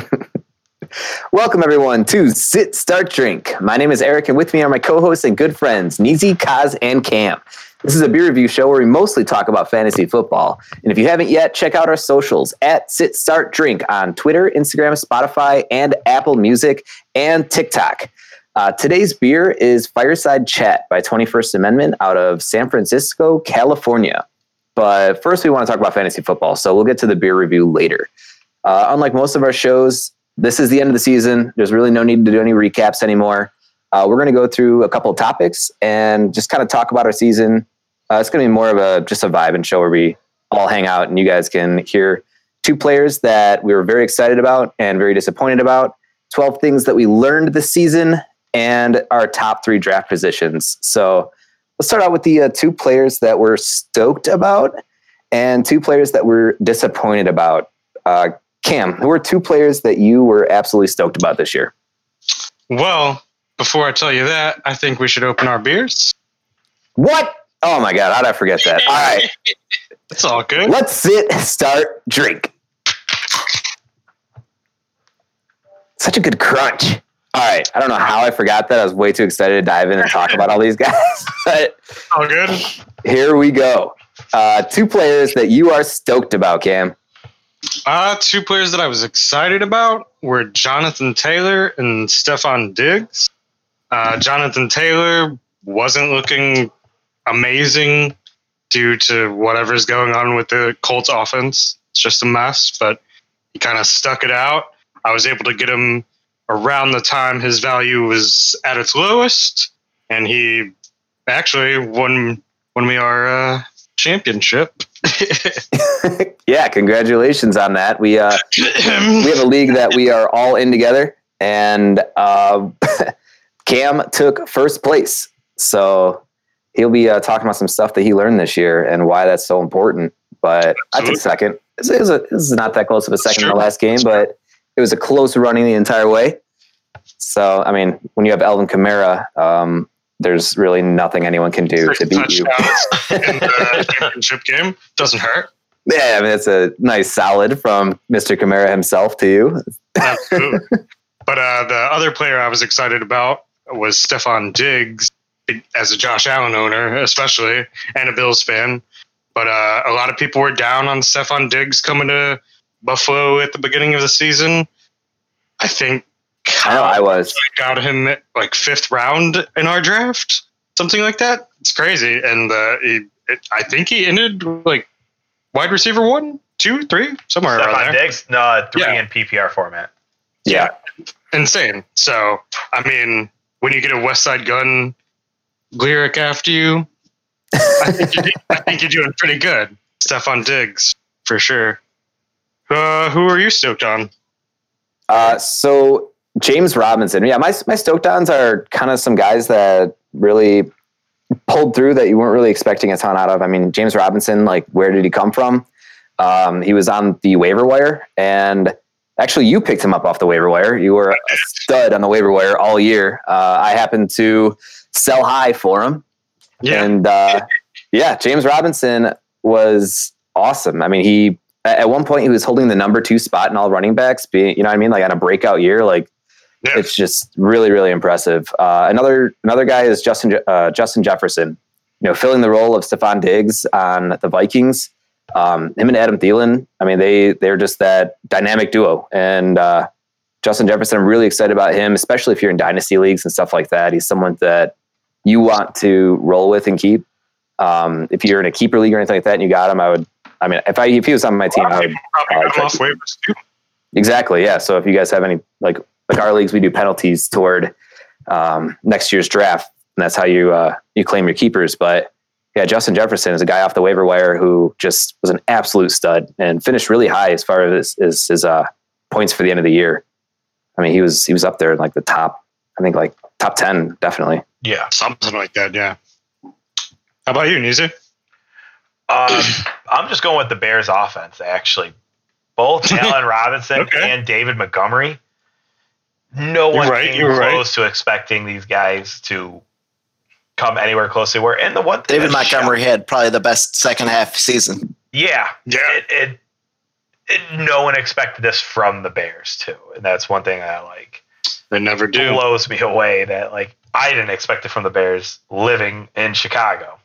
Welcome, everyone, to Sit, Start, Drink. My name is Eric, and with me are my co hosts and good friends, Neezy, Kaz, and Cam. This is a beer review show where we mostly talk about fantasy football. And if you haven't yet, check out our socials at Sit, Start, Drink on Twitter, Instagram, Spotify, and Apple Music and TikTok. Uh, today's beer is Fireside Chat by 21st Amendment out of San Francisco, California. But first, we want to talk about fantasy football. So we'll get to the beer review later. Uh, unlike most of our shows, this is the end of the season. There's really no need to do any recaps anymore. Uh, we're going to go through a couple of topics and just kind of talk about our season. Uh, it's going to be more of a just a vibe and show where we all hang out and you guys can hear two players that we were very excited about and very disappointed about. 12 things that we learned this season and our top three draft positions. So let's start out with the uh, two players that we're stoked about and two players that we're disappointed about. Uh, Cam, who are two players that you were absolutely stoked about this year? Well, before I tell you that, I think we should open our beers. What? Oh my God, how did I forget that? All right. It's all good. Let's sit, start, drink. Such a good crunch. All right. I don't know how I forgot that. I was way too excited to dive in and talk about all these guys. but All good. here we go. Uh, two players that you are stoked about, Cam. Uh, two players that I was excited about were Jonathan Taylor and Stefon Diggs. Uh, Jonathan Taylor wasn't looking amazing due to whatever's going on with the Colts offense. It's just a mess, but he kind of stuck it out. I was able to get him around the time his value was at its lowest, and he actually won won me our uh, championship. yeah, congratulations on that. We uh, we have a league that we are all in together, and uh, Cam took first place. So he'll be uh, talking about some stuff that he learned this year and why that's so important. But I took second. This is, a, this is not that close of a second in the last game, but it was a close running the entire way. So I mean, when you have Alvin Kamara, um, there's really nothing anyone can do to beat you. in the championship game doesn't hurt. Yeah, I mean, it's a nice solid from Mr. Kamara himself to you. Absolutely. but uh, the other player I was excited about was Stefon Diggs, as a Josh Allen owner, especially, and a Bills fan. But uh, a lot of people were down on Stefon Diggs coming to Buffalo at the beginning of the season. I think I know I was. got him like fifth round in our draft, something like that. It's crazy, and uh, he, it, I think he ended like wide receiver one, two, three, somewhere around Stefon there. Diggs, no, three Yeah. in PPR format. Yeah. insane. So, I mean, when you get a Westside Gunn lyric after you, I think you're, I think you're doing pretty good. Stefon Diggs, for sure. Uh, who are you stoked on? Uh, so James Robinson, yeah, my my stoked ons are kind of some guys that really pulled through that you weren't really expecting a ton out of. I mean, James Robinson, like where did he come from? Um, he was on the waiver wire, and actually, you picked him up off the waiver wire. You were a stud on the waiver wire all year. Uh, I happened to sell high for him, Yeah, and uh, yeah, James Robinson was awesome. I mean, he at at one point he was holding the number two spot in all running backs. Being, you know, what I mean, like on a breakout year, like Yeah. it's just really, really impressive. Uh, another another guy is Justin uh, Justin Jefferson. You know, filling the role of Stefon Diggs on the Vikings. Um, him and Adam Thielen. I mean, they they're just that dynamic duo. And uh, Justin Jefferson, I'm really excited about him, especially if you're in dynasty leagues and stuff like that. He's someone that you want to roll with and keep. Um, if you're in a keeper league or anything like that, and you got him, I would. I mean, if I if he was on my team, I would probably uh, come off waivers too. Exactly. Yeah. So if you guys have any like like our leagues, we do penalties toward um, next year's draft, and that's how you uh, you claim your keepers. But yeah, Justin Jefferson is a guy off the waiver wire who just was an absolute stud and finished really high as far as his, his uh, points for the end of the year. I mean, he was he was up there in like the top. I think like top ten, definitely. Yeah. Something like that, yeah. How about you, Neezy? Um, I'm just going with the Bears offense, actually. Both Allen Robinson Okay. and David Montgomery. No You're one right, came you're right. close to expecting these guys to come anywhere close they were. And the one thing David that Montgomery had probably the best second half season. Yeah. Yeah. It, it no one expected this from the Bears too, and that's one thing I like They never do. blows me away. That like I didn't expect it from the Bears living in Chicago.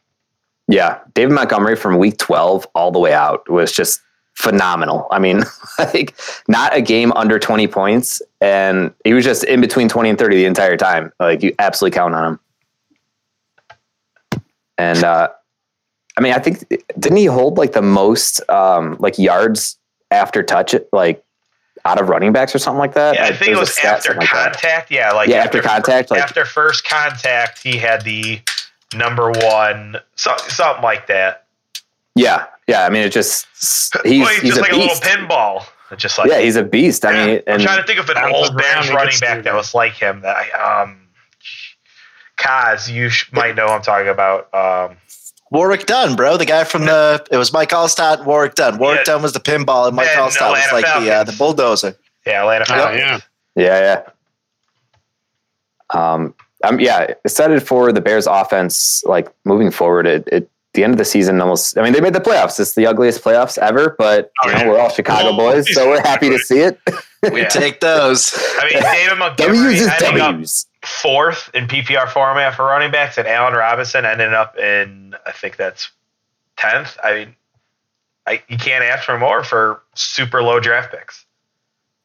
Yeah, David Montgomery from week 12 all the way out was just phenomenal. I mean, like not a game under 20 points and he was just in between 20 and 30 the entire time. Like you absolutely count on him. And uh I mean, I think didn't he hold like the most um like yards after touch it like out of running backs or something like that? Yeah, I think it there's a was after something like that. contact. Yeah, like Yeah, after contact, like- after first contact, he had the number one, so, something like that. Yeah. Yeah, I mean it just he's, Well, he's, he's just a like beast. a little pinball. Just like yeah, he's a beast. I Yeah, mean, I'm trying to think of an Down to old the Bears running back that was like him. That I, um, Kaz, you sh- might know who I'm talking about. Um, Warrick Dunn, bro. The guy from the it was Mike Alstott, Warrick Dunn. Warrick Yeah. Dunn was the pinball, and Mike And Alstott was Atlanta like the uh, the bulldozer. yeah, Atlanta Falcons. yeah. Yeah, yeah. Um, I'm yeah excited for the Bears offense. Like moving forward, it, it the end of the season almost. I mean, they made the playoffs. It's the ugliest playoffs ever, but you Oh, know yeah. we're all Chicago Well, boys, so we're happy to see it. We Yeah. take those. I mean, David Montgomery W's is ending up fourth in PPR format for running backs, and Allen Robinson ended up in I think that's tenth. I mean, I you can't ask for more for super low draft picks.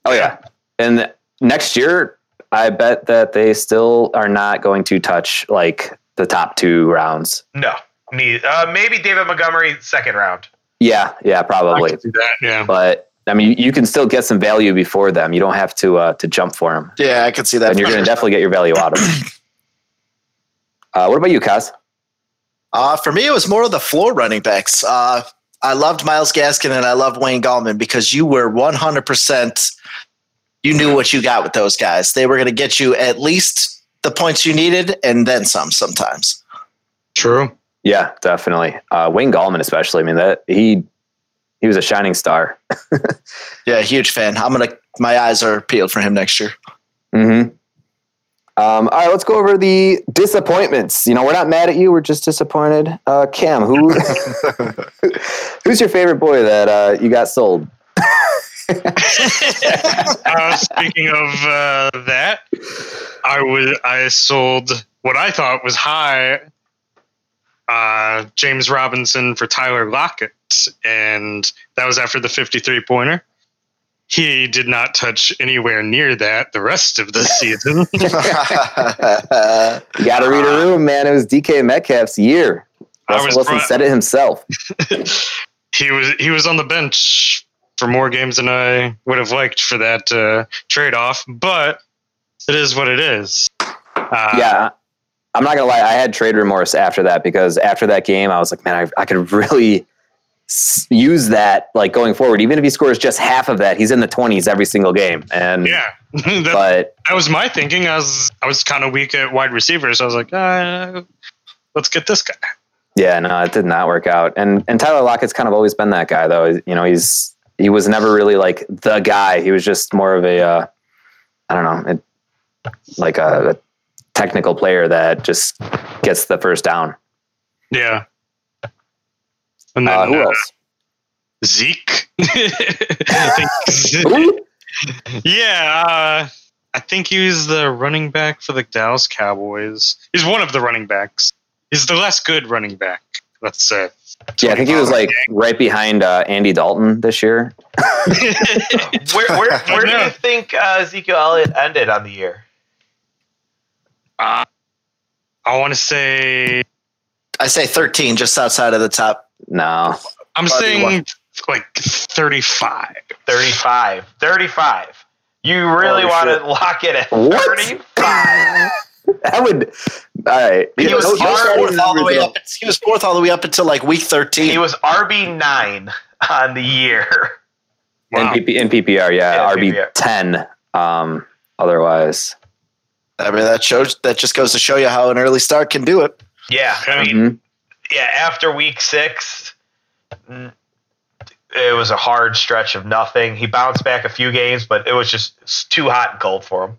Oh yeah, and next year I bet that they still are not going to touch like the top two rounds. No, need uh, maybe David Montgomery second round. Yeah, yeah, I probably. can see that, yeah. But I mean, you, you can still get some value before them. You don't have to uh, to jump for them, Yeah, I can see that. and you're going to definitely get your value out of them. Uh, what about you, Kaz? Uh, for me, it was more of the floor running backs. Uh, I loved Myles Gaskin and I loved Wayne Gallman because you were 100%, you knew what you got with those guys. They were going to get you at least the points you needed and then some sometimes. True. Yeah, definitely. Uh, Wayne Gallman, especially. I mean, that he he was a shining star. Yeah, huge fan. I'm going to, my eyes are peeled for him next year. hmm Um, all right, let's go over the disappointments. You know, we're not mad at you; we're just disappointed. Uh, Cam, who who's your favorite boy that uh, you got sold? uh, speaking of uh, that, I was I sold what I thought was high. Uh, James Robinson for Tyler Lockett, and that was after the 53 pointer. He did not touch anywhere near that the rest of the season. You got to read a room, man. It was DK Metcalf's year. I Russell was Wilson brought- said it himself. he was he was on the bench for more games than I would have liked for that uh, trade off, but it is what it is. Uh, yeah, I'm not gonna lie. I had trade remorse after that because after that game, I was like, man, I, I could really s- use that like going forward. Even if he scores just half of that, he's in the 20s every single game. And yeah. that, but that was my thinking. I was I was kind of weak at wide receivers. I was like, uh, let's get this guy. yeah, no, it did not work out. And and Tyler Lockett's kind of always been that guy, though. You know, he's he was never really like the guy. He was just more of a uh, I don't know, it, like a, a technical player that just gets the first down. Yeah. And then Uh, who uh, else? Zeke. I think- Who? yeah, uh, I think he was the running back for the Dallas Cowboys. He's one of the running backs. He's the less good running back. Let's say. Yeah, I think he was like right behind uh, Andy Dalton this year. Where where, where do you think uh, Ezekiel Elliott ended on the year? Uh, I want to say I say 13, just outside of the top. No, I'm Probably saying one. like 35. 35. 35. You really Holy want shit. to lock it at What? 35? I would. All right. He Yeah, was, no- he was starting fourth all the way up. He was fourth all the way up until like week 13. He was RB9 on the year. in, Wow. PP, in PPR. Yeah, Yeah, RB ten. Um, otherwise, I mean, that shows that just goes to show you how an early start can do it. Yeah, I mean, Mhm. yeah, after week six, it was a hard stretch of nothing. He bounced back a few games, but it was just too hot and cold for him.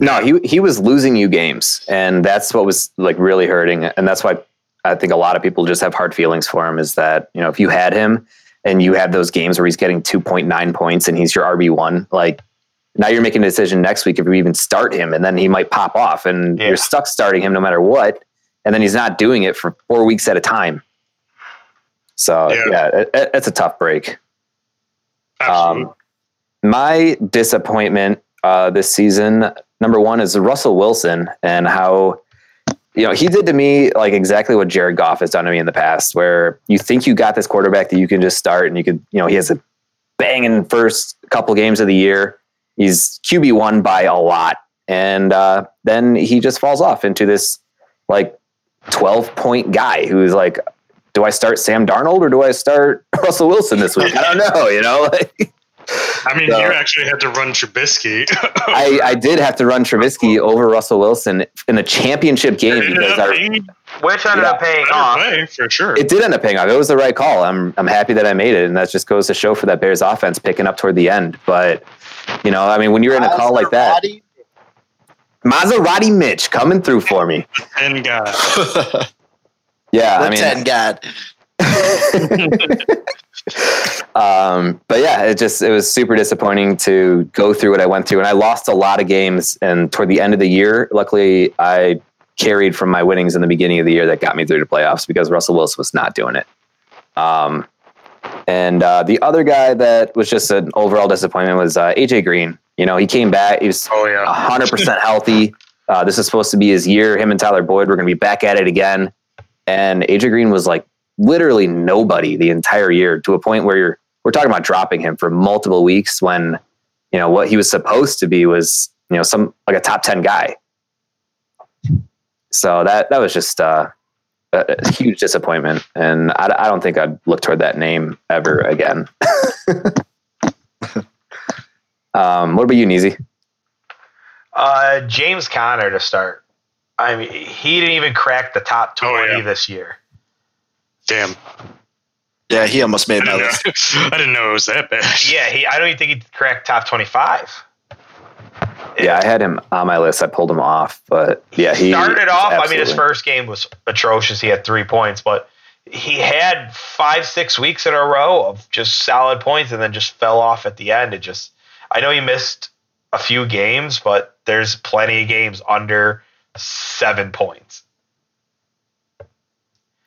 no, he he was losing you games, and that's what was like really hurting, and that's why I think a lot of people just have hard feelings for him. Is that you know if you had him and you have those games where he's getting 2.9 points and he's your RB1, like now you're making a decision next week if you even start him and then he might pop off and Yeah. you're stuck starting him no matter what. And then he's not doing it for four weeks at a time. So Yeah. yeah, it, it- it's a tough break. Absolutely. Um, my disappointment uh, this season, number one, is Russell Wilson and how you know he did to me like exactly what Jared Goff has done to me in the past, where you think you got this quarterback that you can just start and you could, you know, he has a banging first couple games of the year. He's QB one by a lot, and uh, then he just falls off into this like twelve point guy who's like. Do I start Sam Darnold or do I start Russell Wilson this week? I don't know. You know, like, I mean, so- you actually had to run Trubisky. I, I did have to run Trubisky over Russell Wilson in a championship game because our, being Which ended Yeah. up paying off. play for sure. it did end up paying off. It was the right call. I'm I'm happy that I made it, and that just goes to show for that Bears offense picking up toward the end. But you know, I mean, when you're in a call like that, Maserati Mitch coming through for me. and guy. Yeah, I The mean, 10 God. um, but yeah, it just it was super disappointing to go through what I went through, and I lost a lot of games. And toward the end of the year, luckily, I carried from my winnings in the beginning of the year that got me through the playoffs because Russell Wilson was not doing it. Um, and uh, the other guy that was just an overall disappointment was uh, AJ Green. You know, he came back; he was Oh yeah. hundred percent healthy. Uh, this is supposed to be his year. Him and Tyler Boyd were going to be back at it again, and AJ Green was like literally nobody the entire year to a point where you're we're talking about dropping him for multiple weeks when you know what he was supposed to be was you know some like a top 10 guy so that that was just uh, a, a huge disappointment and I, I don't think i'd look toward that name ever again um, what about you Neezy? Uh, James Conner to start. I mean, he didn't even crack the top Oh, 20 yeah. this year. Damn. Yeah, he almost I made my didn't, list. I didn't know it was that bad. Yeah, he. I don't even think he cracked top 25. Yeah i had him on my list i pulled him off but yeah he started off. I mean, his first game was atrocious. He had three points, but he had five, six weeks in a row of just solid points, and then just fell off at the end. It just, I know he missed a few games, but there's plenty of games under seven points.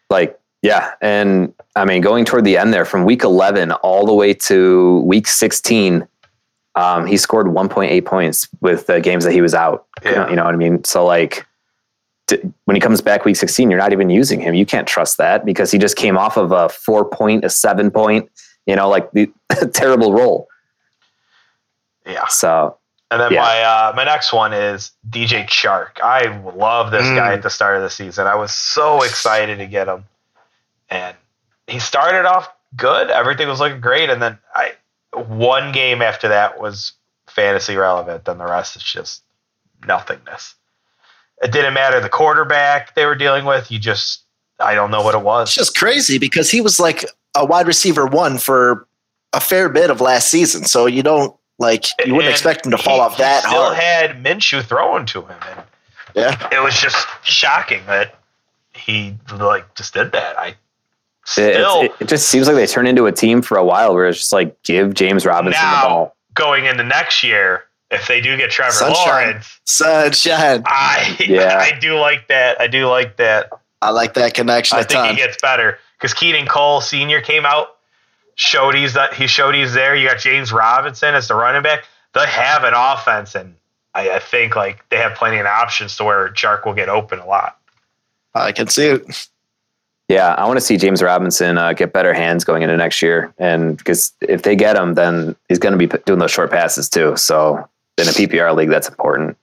like yeah and i mean going toward the end there from week 11 all the way to week 16 um, he scored 1.8 points with the games that he was out Yeah. you know what i mean so like t- when he comes back week 16 you're not even using him you can't trust that because he just came off of a four point a seven point you know like the terrible role. Yeah. so And then Yeah. my uh, my next one is DJ Chark. I love this guy Mm. at the start of the season. I was so excited to get him, and he started off good. Everything was looking great, and then I one game after that was fantasy relevant. Then the rest is just nothingness. It didn't matter the quarterback they were dealing with. You just I don't know what it was. It's just crazy because he was like a wide receiver one for a fair bit of last season. So you don't like you wouldn't And expect him to fall he- off that he still hard. had Minshew throwing to him, and yeah. it was just shocking that he like just did that. I still it, it just seems like they turned into a team for a while where it's just like give james robinson Now- the ball going into next year, if they do get Trevor Sunshine. Lawrence, Sunshine. I Yeah. I do like that. I do like that. I like that connection I a think ton. he gets better because Keelan Cole Senior came out, showed he's that he showed he's there. You got James Robinson as the running back. They have an offense, and I, I think like they have plenty of options to where Chark will get open a lot. I can see it. Yeah, I want to see James Robinson uh, get better hands going into next year, and because if they get him, then he's going to be doing those short passes too. So in a PPR league, that's important.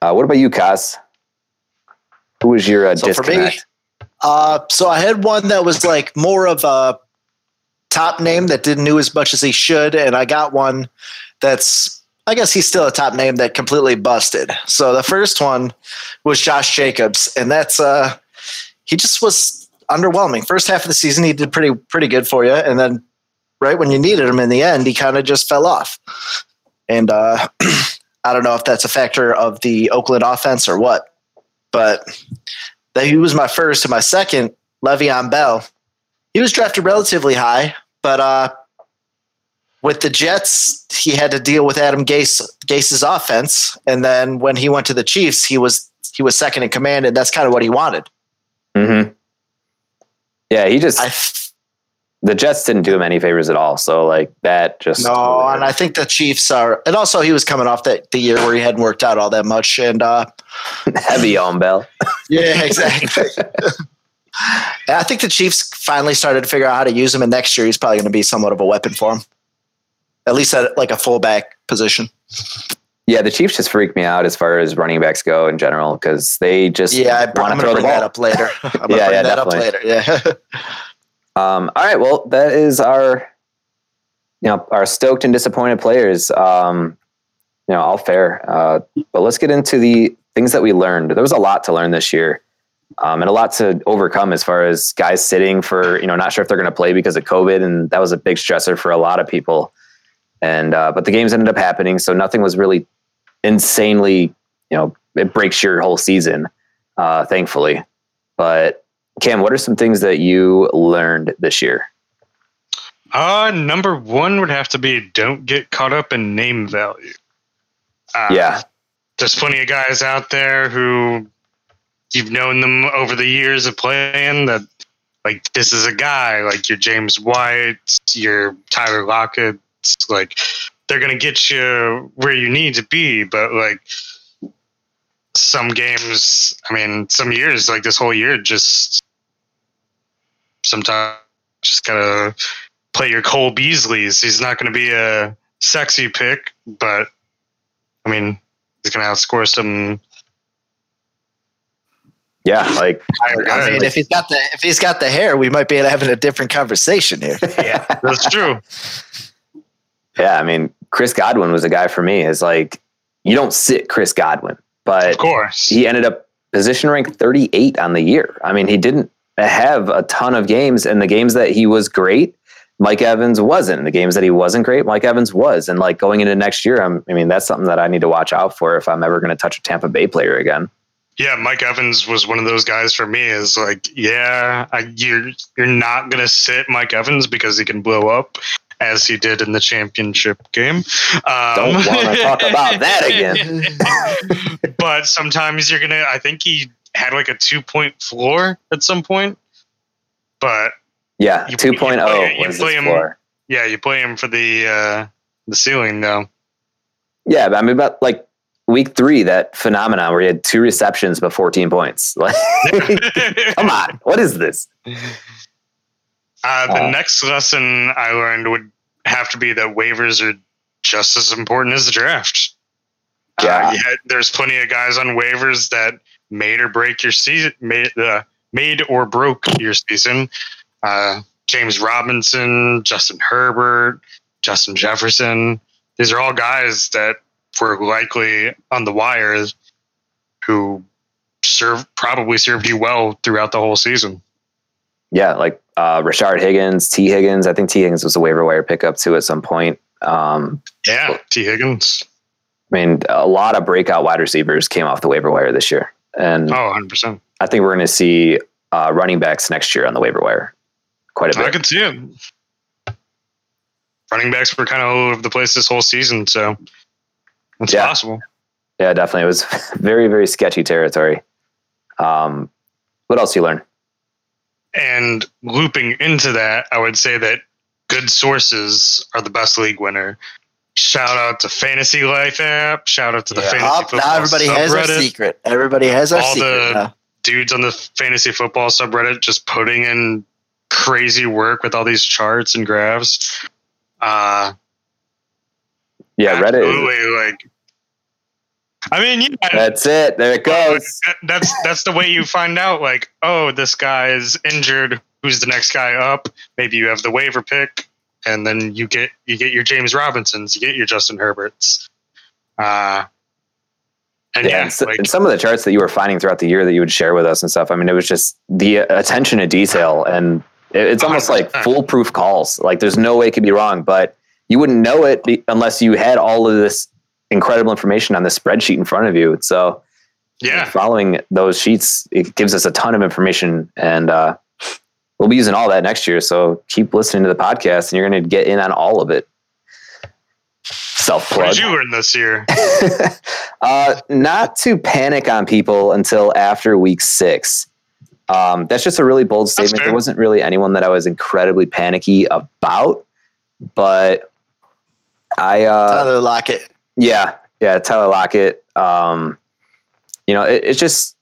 Uh, what about you, Kaz? Who was your uh, So for me, disconnect? Uh, so I had one that was like more of a top name that didn't do as much as he should, and I got one that's I guess he's still a top name that completely busted. So the first one was Josh Jacobs, and that's uh he just was underwhelming. First half of the season he did pretty pretty good for you, and then right when you needed him in the end, he kind of just fell off. And uh I don't know if that's a factor of the Oakland offense or what, but that he was my first and my second Le'Veon Bell. He was drafted relatively high, but uh, with the Jets, he had to deal with Adam Gase Gase's offense, and then when he went to the Chiefs, he was he was second in command, and that's kind of what he wanted. Mm-hmm. Yeah, he just I the Jets didn't do him any favors at all. So like that just no, and I think the Chiefs are, and also he was coming off that the year where he hadn't worked out all that much, and uh, heavy on Bell. yeah, exactly. I think the Chiefs finally started to figure out how to use him, and next year he's probably going to be somewhat of a weapon for him, at least at like a fullback position. Yeah, the Chiefs just freak me out as far as running backs go in general because they just Yeah, I, want I'm to going throw to the bring that up later. I'm Yeah, bring yeah, that up definitely. later. Yeah. Um, all right, well, that is our, you know, our stoked and disappointed players. Um, you know, all fair. Uh, but let's get into the things that we learned. There was a lot to learn this year, um, and a lot to overcome as far as guys sitting for, you know, not sure if they're going to play because of COVID, and that was a big stressor for a lot of people. And uh, but the games ended up happening, so nothing was really insanely, you know, it breaks your whole season, uh, thankfully. But Cam, what are some things that you learned this year? Uh, number one would have to be don't get caught up in name value. Uh, Yeah. There's plenty of guys out there who you've known them over the years of playing that, like, this is a guy, like your James White, your Tyler Lockett, like, they're going to get you where you need to be. But, like, some games, I mean, some years, like this whole year, just sometimes just gotta play your Cole Beasley's. He's not going to be a sexy pick, but I mean, he's going to outscore some. Yeah, like I mean, if he's got the if he's got the hair, we might be having a different conversation here. Yeah. That's true. yeah, I mean, Chris Godwin was a guy for me. Is like you don't sit Chris Godwin, but Of course. he ended up position ranked 38 on the year. I mean, he didn't have a ton of games, and the games that he was great, Mike Evans wasn't. And the games that he wasn't great, Mike Evans was. And like going into next year, I'm, I mean, that's something that I need to watch out for if I'm ever going to touch a Tampa Bay player again. Yeah, Mike Evans was one of those guys for me. Is like, yeah, I, you're you're not gonna sit Mike Evans because he can blow up as he did in the championship game. Um, Don't want to talk about that again. but sometimes you're gonna. I think he had like a two point floor at some point, but Yeah, You- 2.0 you play- you play him- floor. yeah, you play him for the uh, the ceiling though. Yeah, but I mean, about like week three, that phenomenon where he had two receptions but 14 points. Like, come on, what is this? Uh, the Uh, next lesson I learned would have to be that waivers are just as important as the draft. Yeah. Uh, had- there's plenty of guys on waivers that made or break your season, made, uh, made or broke your season. Uh, James Robinson, Justin Herbert, Justin Jefferson. These are all guys that were likely on the wires who serve probably served you well throughout the whole season. Yeah, like uh, Rashard Higgins, Tee Higgins. I think Tee Higgins was a waiver wire pickup too at some point. Um, Yeah, Tee Higgins. I mean, a lot of breakout wide receivers came off the waiver wire this year, and Oh, 100%. I think we're going to see uh, running backs next year on the waiver wire quite a bit. I could see it. Running backs were kind of all over the place this whole season, so it's Yeah. possible. Yeah, definitely. It was very, very sketchy territory. Um, what else you learn? And looping into that, I would say that good sources are the best league winner. Shout out to Fantasy Life app. Shout out to the Yeah. Fantasy Oh, Football now everybody has our secret. Everybody has our All secret. the- now. Dudes on the Fantasy Football subreddit just putting in crazy work with all these charts and graphs. Uh, Yeah, Reddit. Is, absolutely, like. I mean, yeah, that's it. There it goes. that's that's the way you find out. Like, oh, this guy is injured. Who's the next guy up? Maybe you have the waiver pick, and then you get you get your James Robinsons, you get your Justin Herberts. Uh, and Yeah, yeah, so, like, and some of the charts that you were finding throughout the year that you would share with us and stuff. I mean, it was just the attention to detail, and it, it's almost like 100%. foolproof calls. Like, there's no way it could be wrong, but you wouldn't know it unless you had all of this incredible information on the spreadsheet in front of you. So, yeah, following those sheets, it gives us a ton of information, and uh, we'll be using all that next year. So keep listening to the podcast and you're going to get in on all of it. Self What plug. did you learn this year? uh, not to panic on people until after week six. Um, that's just a really bold statement. There wasn't really anyone that I was incredibly panicky about, but I, uh, Tyler Lockett. Yeah, yeah, Tyler Lockett. Um, you know, it, it's just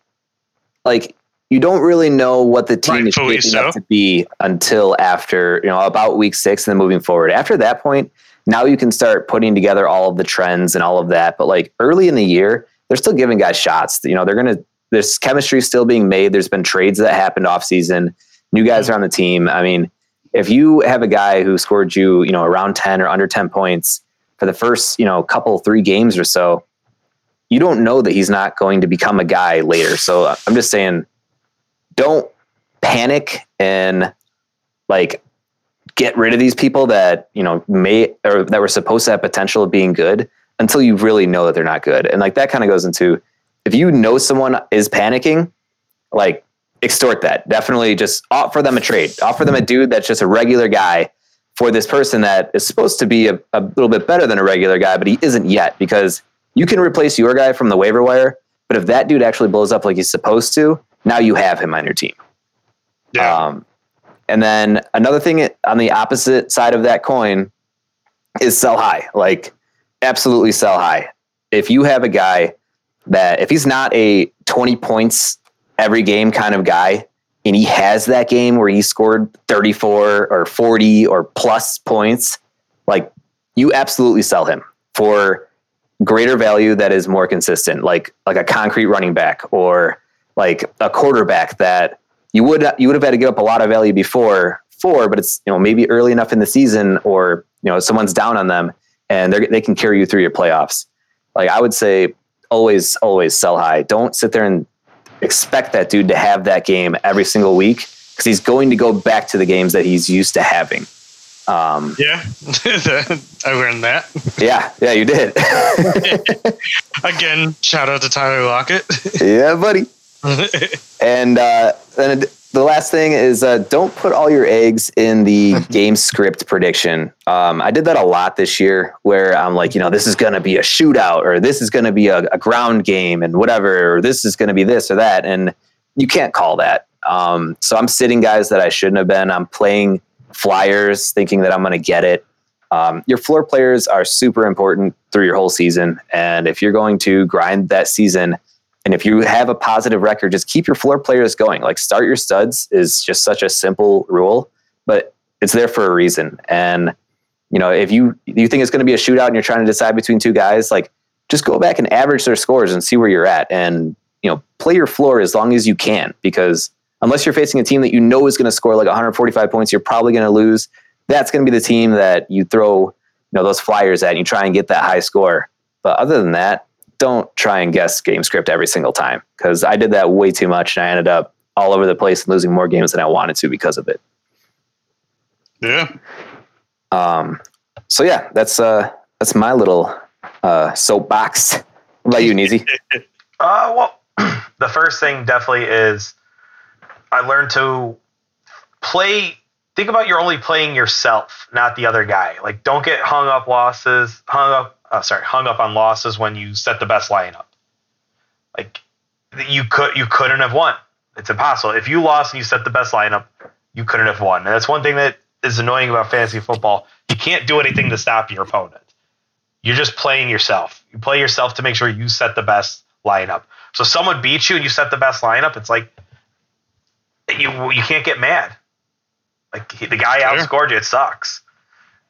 like you don't really know what the team is shaping so. up to be until after you know about week six and then moving forward. After that point, now you can start putting together all of the trends and all of that. But like early in the year, they're still giving guys shots. You know, they're gonna there's chemistry still being made. There's been trades that happened off season. New guys are on the team. I mean, if you have a guy who scored you, you know, around 10 or under 10 points for the first, you know, couple, three games or so, you don't know that he's not going to become a guy later. So uh, I'm just saying, don't panic and like get rid of these people that, you know, may or that were supposed to have potential of being good until you really know that they're not good. And like that kind of goes into if you know someone is panicking, like extort that. Definitely just offer them a trade. Offer them a dude that's just a regular guy for this person that is supposed to be a, a little bit better than a regular guy, but he isn't yet because you can replace your guy from the waiver wire. But if that dude actually blows up like he's supposed to, now you have him on your team. Yeah. Um, and then another thing on the opposite side of that coin is sell high. Like, absolutely sell high. If you have a guy that, if he's not a 20 points every game kind of guy, and he has that game where he scored 34 or 40 or plus points, like, you absolutely sell him for greater value that is more consistent, like like a concrete running back or like a quarterback that you would you would have had to give up a lot of value before for, but it's you know maybe early enough in the season or you know someone's down on them and they they can carry you through your playoffs. Like I would say, always always sell high. Don't sit there and expect that dude to have that game every single week because he's going to go back to the games that he's used to having. Um, yeah. I learned that. yeah, yeah, you did. Again, shout out to Tyler Lockett. yeah, buddy. And uh, then the last thing is uh, don't put all your eggs in the game script prediction. Um, I did that a lot this year where I'm like, you know, this is going to be a shootout or this is going to be a, a ground game and whatever, or this is going to be this or that. And you can't call that. Um, so I'm sitting guys that I shouldn't have been. I'm playing flyers thinking that I'm going to get it. Um, your floor players are super important through your whole season. And if you're going to grind that season, and if you have a positive record, just keep your floor players going. Like start your studs is just such a simple rule, but it's there for a reason. And you know, if you you think it's going to be a shootout and you're trying to decide between two guys, like just go back and average their scores and see where you're at, and you know, play your floor as long as you can. Because unless you're facing a team that you know is going to score like 145 points, you're probably going to lose. That's going to be the team that you throw you know those flyers at and you try and get that high score. But other than that, don't try and guess game script every single time because I did that way too much and I ended up all over the place and losing more games than I wanted to because of it. yeah. Um, so yeah, that's uh that's my little uh soapbox. What about you, Neezy? Uh, well, the first thing definitely is I learned to play. Think about you're only playing yourself, not the other guy. Like, don't get hung up losses, hung up. Uh, sorry, hung up on losses when you set the best lineup. Like, you could you couldn't have won. It's impossible. If you lost and you set the best lineup, you couldn't have won. And that's one thing that is annoying about fantasy football. You can't do anything to stop your opponent. You're just playing yourself. You play yourself to make sure you set the best lineup. So someone beats you and you set the best lineup, it's like you you can't get mad. Like he, the guy outscored you, it sucks.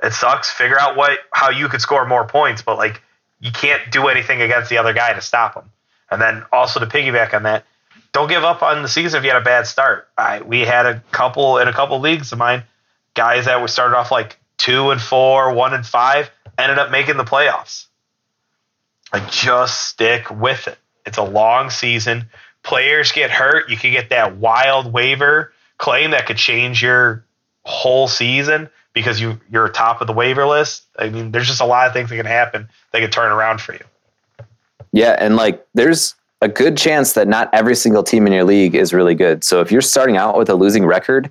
It sucks. Figure out what how you could score more points, but like you can't do anything against the other guy to stop him. And then also to piggyback on that, don't give up on the season if you had a bad start. I we had a couple in a couple leagues of mine, guys that were started off like two and four, one and five, ended up making the playoffs. Like just stick with it. It's a long season. Players get hurt. You can get that wild waiver claim that could change your whole season because you you're top of the waiver list. I mean, there's just a lot of things that can happen that can turn around for you. Yeah, and like there's a good chance that not every single team in your league is really good. So if you're starting out with a losing record,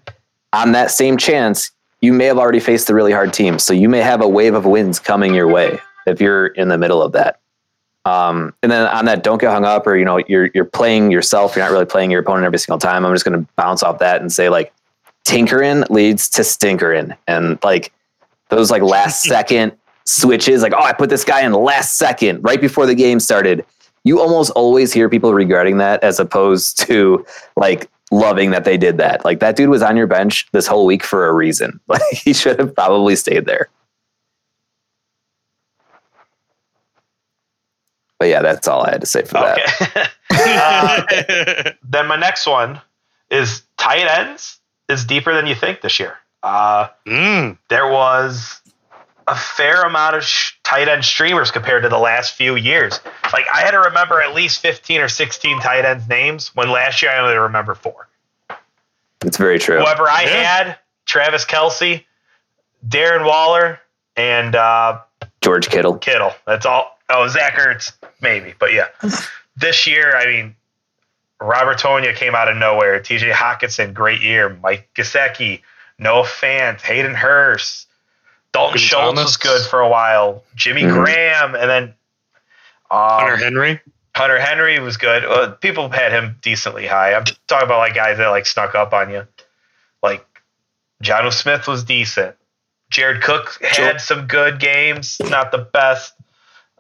on that same chance, you may have already faced the really hard team. So you may have a wave of wins coming your way if you're in the middle of that. Um, and then on that, don't get hung up, or you know, you're you're playing yourself. You're not really playing your opponent every single time. I'm just going to bounce off that and say like, tinkering leads to stinkering, and like those like last second switches, like oh, I put this guy in last second right before the game started. You almost always hear people regretting that as opposed to like loving that they did that. Like that dude was on your bench this whole week for a reason. Like he should have probably stayed there. But yeah, that's all I had to say for that. Uh, then my next one is tight ends is deeper than you think this year. Uh, Mm. there was a fair amount of sh- tight end streamers compared to the last few years. Like I had to remember at least 15 or 16 tight ends names when last year I only remember four. It's very true. Whoever I Yeah. had, Travis Kelce, Darren Waller, and uh, George Kittle. Kittle. That's all. Oh, Zach Ertz, maybe. But yeah, this year, I mean, Robert Tonyan came out of nowhere. TJ Hockenson, great year. Mike Gesicki, Noah Fant, Hayden Hurst. Dalton Logan Schultz Thomas. was good for a while. Jimmy Mhm. Graham, and then um, Hunter Henry. Hunter Henry was good. Uh, people had him decently high. I'm talking about like guys that like snuck up on you. Like Jonnu Smith was decent. Jared Cook had Sure. some good games, not the best.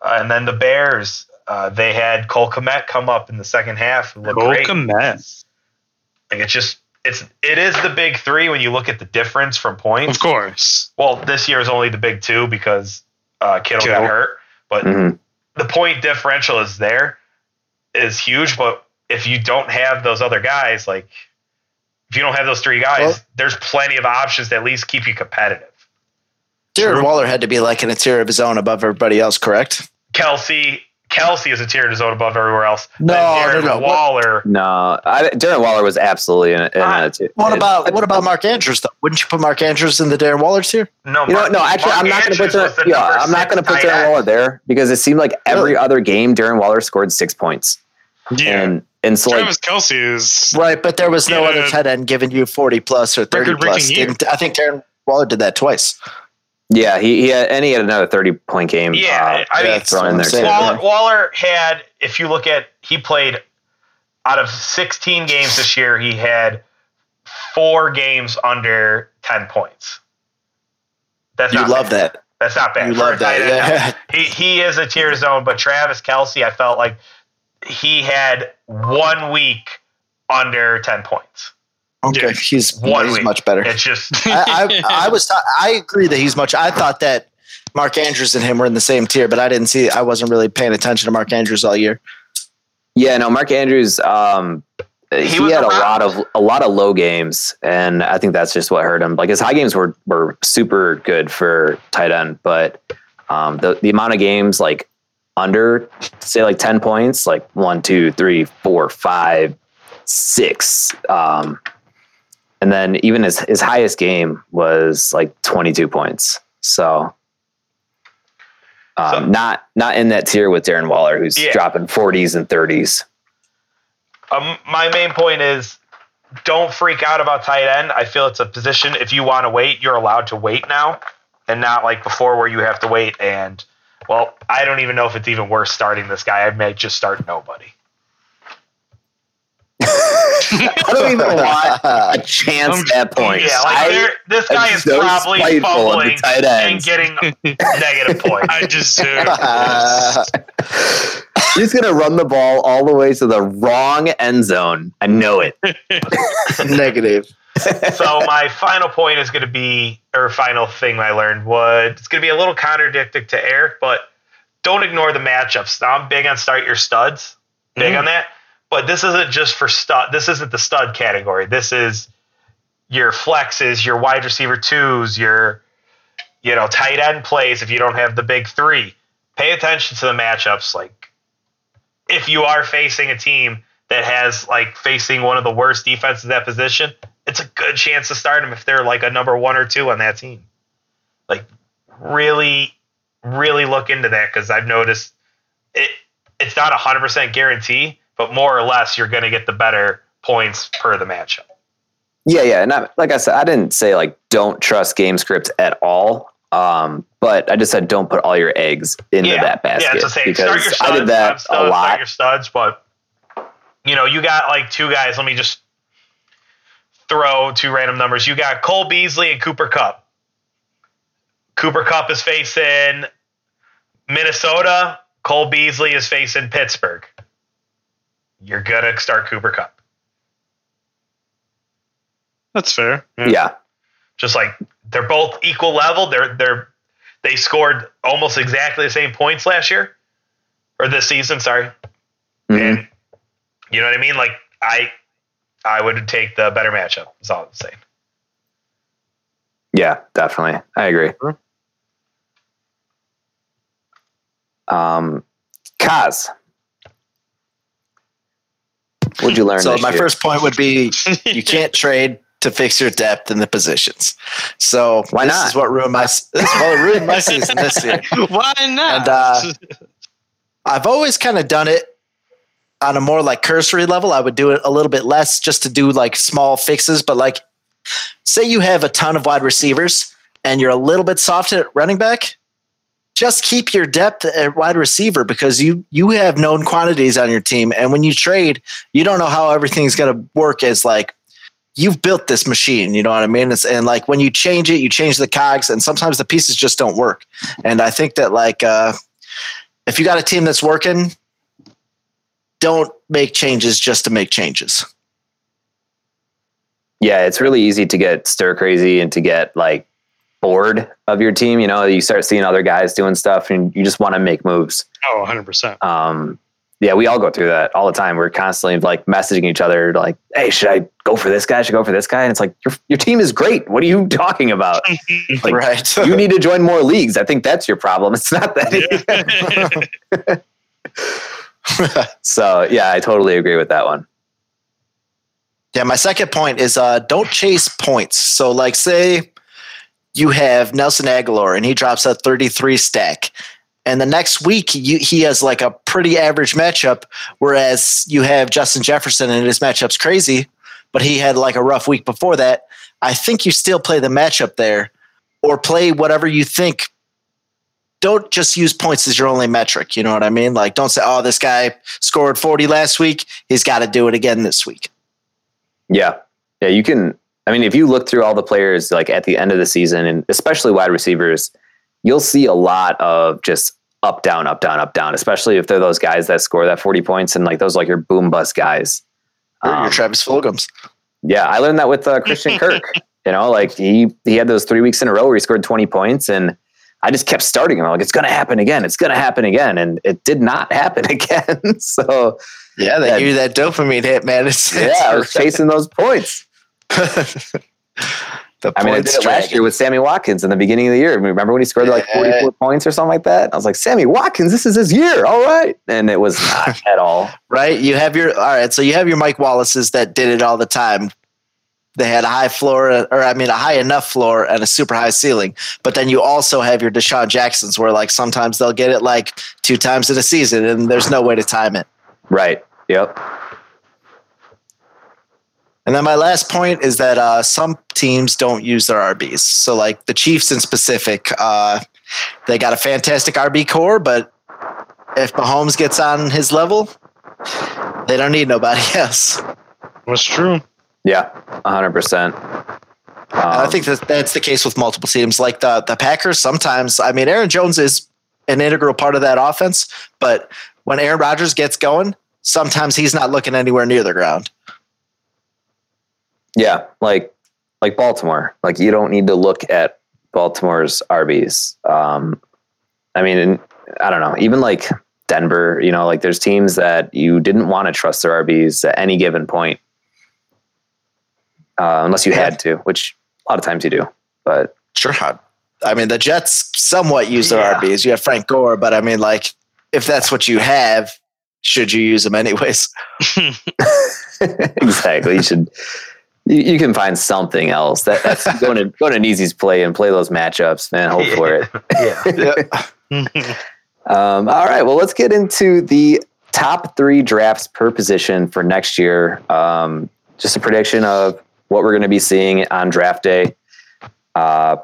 Uh, and then the Bears, uh, they had Cole Kmet come up in the second half. Cole Look great. Kmet. Like it's just it's it is the big three when you look at the difference from points. Of course. Well, this year is only the big two because uh, Kittle, Kittle. got hurt, but Mhm. the point differential is there is huge. But if you don't have those other guys, like if you don't have those three guys, Well- there's plenty of options to at least keep you competitive. Darren True. Waller had to be like in a tier of his own above everybody else, correct? Kelce, Kelce is a tier in his own above everywhere else. No, Darren no, no. What- Waller. No, I, Darren Waller was absolutely in, in Ah, a t- What about what about Mark Andrews though? Wouldn't you put Mark Andrews in the Darren Waller tier? No, You know, no, actually, Mark I'm not going to put Darren, yeah, I'm not going to put Darren end. Waller there because it seemed like every other game Darren Waller scored six points, Yeah. and and so like Travis Kelce is. Right, but there was no Yeah. other tight end giving you forty plus or thirty plus. I think Darren Waller did that twice. Yeah, he, he had and he had another thirty point game. Yeah, uh, I mean, that's thrown in there saying. too. Waller, Waller had, if you look at, he played out of 16 games this year, he had four games under 10 points. That's You not love bad. that. That's not bad. You For love that. Yeah. He he is a tier zone, but Travis Kelce, I felt like he had one week under 10 points. Okay, Yeah. he's One he's week. much better. It's just I, I, I was ta- I agree that he's much. I thought that Mark Andrews and him were in the same tier, but I didn't see. I wasn't really paying attention to Mark Andrews all year. yeah, no, Mark Andrews, um, he, was had a lot of a lot of low games, and I think that's just what hurt him. Like his high games were were super good for tight end, but um, the the amount of games like under say like ten points, like one, two, three, four, five, six. Um, and then even his his highest game was like 22 points. So, um, So- not not in that tier with Darren Waller, who's Yeah. dropping 40s and 30s. Um, my main point is don't freak out about tight end. I feel it's a position. If you want to wait, you're allowed to wait now, and not like before where you have to wait. And well, I don't even know if it's even worth starting this guy. I may just start nobody. I don't even want a chance at points. Yeah, like I- there- this I'm guy is so probably spiteful fumbling tight and getting negative points. I deserve Uh, this. He's gonna run the ball all the way to the wrong end zone. I know it. negative. so my final point is going to be, or final thing I learned was it's going to be a little contradictory to Eric, but don't ignore the matchups. Now I'm big on start your studs, big Mhm. on that, but this isn't just for stud. This isn't the stud category. This is your flexes, your wide receiver twos, your you know tight end plays. If you don't have the big three, pay attention to the matchups. Like if you are facing a team that has like facing one of the worst defenses at that position, it's a good chance to start them if they're like a number one or two on that team. Like really, really look into that because I've noticed it. It's not a hundred percent guarantee, but more or less you're going to get the better points per the matchup. Yeah, yeah. And I, like I said, I didn't say like don't trust game scripts at all. Um, but I just said don't put all your eggs into yeah, that basket yeah, it's the same. because Start your studs, I did that studs, a lot. Start your studs, but you know, you got like two guys. Let me just throw two random numbers. You got Cole Beasley and Cooper Kupp. Cooper Kupp is facing Minnesota. Cole Beasley is facing Pittsburgh. You're gonna start Cooper Kupp. That's fair. yeah, Just like they're both equal level. They're they're they scored almost exactly the same points last year or this season. Sorry, Mhm. and you know what I mean. Like I I would take the better matchup. Is all I'm saying. yeah, definitely. I agree. Sure. Um, Kaz, what'd you learn? So this my year? first point would be you can't trade to fix your depth in the positions. So Why this not? is what ruined my this is what ruined my season this year. Why not? And, uh, I've always kind of done it on a more like cursory level. I would do it a little bit less just to do like small fixes. But like, say you have a ton of wide receivers and you're a little bit soft at running back, just keep your depth at wide receiver because you you have known quantities on your team. And when you trade, you don't know how everything's going to work. As like you've built this machine, you know what I mean? It's, and like when you change it, you change the cogs, and sometimes the pieces just don't work. And I think that like. uh if you got a team that's working, don't make changes just to make changes. yeah, it's really easy to get stir crazy and to get like bored of your team. You know, you start seeing other guys doing stuff and you just want to make moves. oh, 100%. Um, yeah, we all go through that all the time. We're constantly like messaging each other, like, "Hey, should I go for this guy? Should I go for this guy?" And it's like, your your team is great. What are you talking about? Like, right. you need to join more leagues. I think that's your problem. It's not that. so yeah, I totally agree with that one. yeah, my second point is uh, don't chase points. So, like, say you have Nelson Agholor and he drops a 33 stack. And the next week, you, he has like a pretty average matchup, whereas you have Justin Jefferson and his matchup's crazy, but he had like a rough week before that. I think you still play the matchup there or play whatever you think. Don't just use points as your only metric. You know what I mean? Like, don't say, oh, this guy scored 40 last week. He's got to do it again this week. Yeah. Yeah. You can, I mean, if you look through all the players like at the end of the season and especially wide receivers, you'll see a lot of just up, down, up, down, up, down, especially if they're those guys that score that 40 points and like those like your boom bust guys. Or Um, your Travis Fulghams. yeah. I learned that with uh, Christian Kirk, you know, like he, he had those three weeks in a row where he scored 20 points and I just kept starting him. I'm like, it's going to happen again. It's going to happen again. And it did not happen again. so Yeah, they Yeah. give you that dopamine hit, man. It's, yeah, I was chasing those points. I mean, I did it last year with Sammy Watkins in the beginning of the year. Remember when he scored like 44 points or something like that? I was like, Sammy Watkins, this is his year. All right. And it was not at all. right? You have your all right. So you have your Mike Wallaces that did it all the time. They had a high floor, or I mean, a high enough floor and a super high ceiling. But then you also have your DeSean Jacksons, where like sometimes they'll get it like two times in a season, and there's no way to time it. Right. Yep. And then my last point is that uh, some teams don't use their RBs. So like the Chiefs in specific, uh, they got a fantastic RB core, but if Mahomes gets on his level, they don't need nobody else. That's true? Yeah. 100%. Um, I think that that's the case with multiple teams. Like the the Packers, sometimes I mean Aaron Jones is an integral part of that offense, but when Aaron Rodgers gets going, sometimes he's not looking anywhere near the ground. Yeah. Like, like Baltimore. Like, you don't need to look at Baltimore's RBs. Um, I mean, and I don't know. Even like Denver, you know, like there's teams that you didn't want to trust their RBs at any given point. Uh, unless you had to, which a lot of times you do. But Sure. I mean the Jets somewhat use their Yeah. RBs. You have Frank Gore, but I mean like if that's what you have, should you use them anyways? exactly. You should. You, you can find something else. That, that's going to go to Neezy's play and play those matchups, man. Hope for it. yeah. Um, all right. Well, let's get into the top three drafts per position for next year. Um, just a prediction of what we're going to be seeing on draft day. Uh,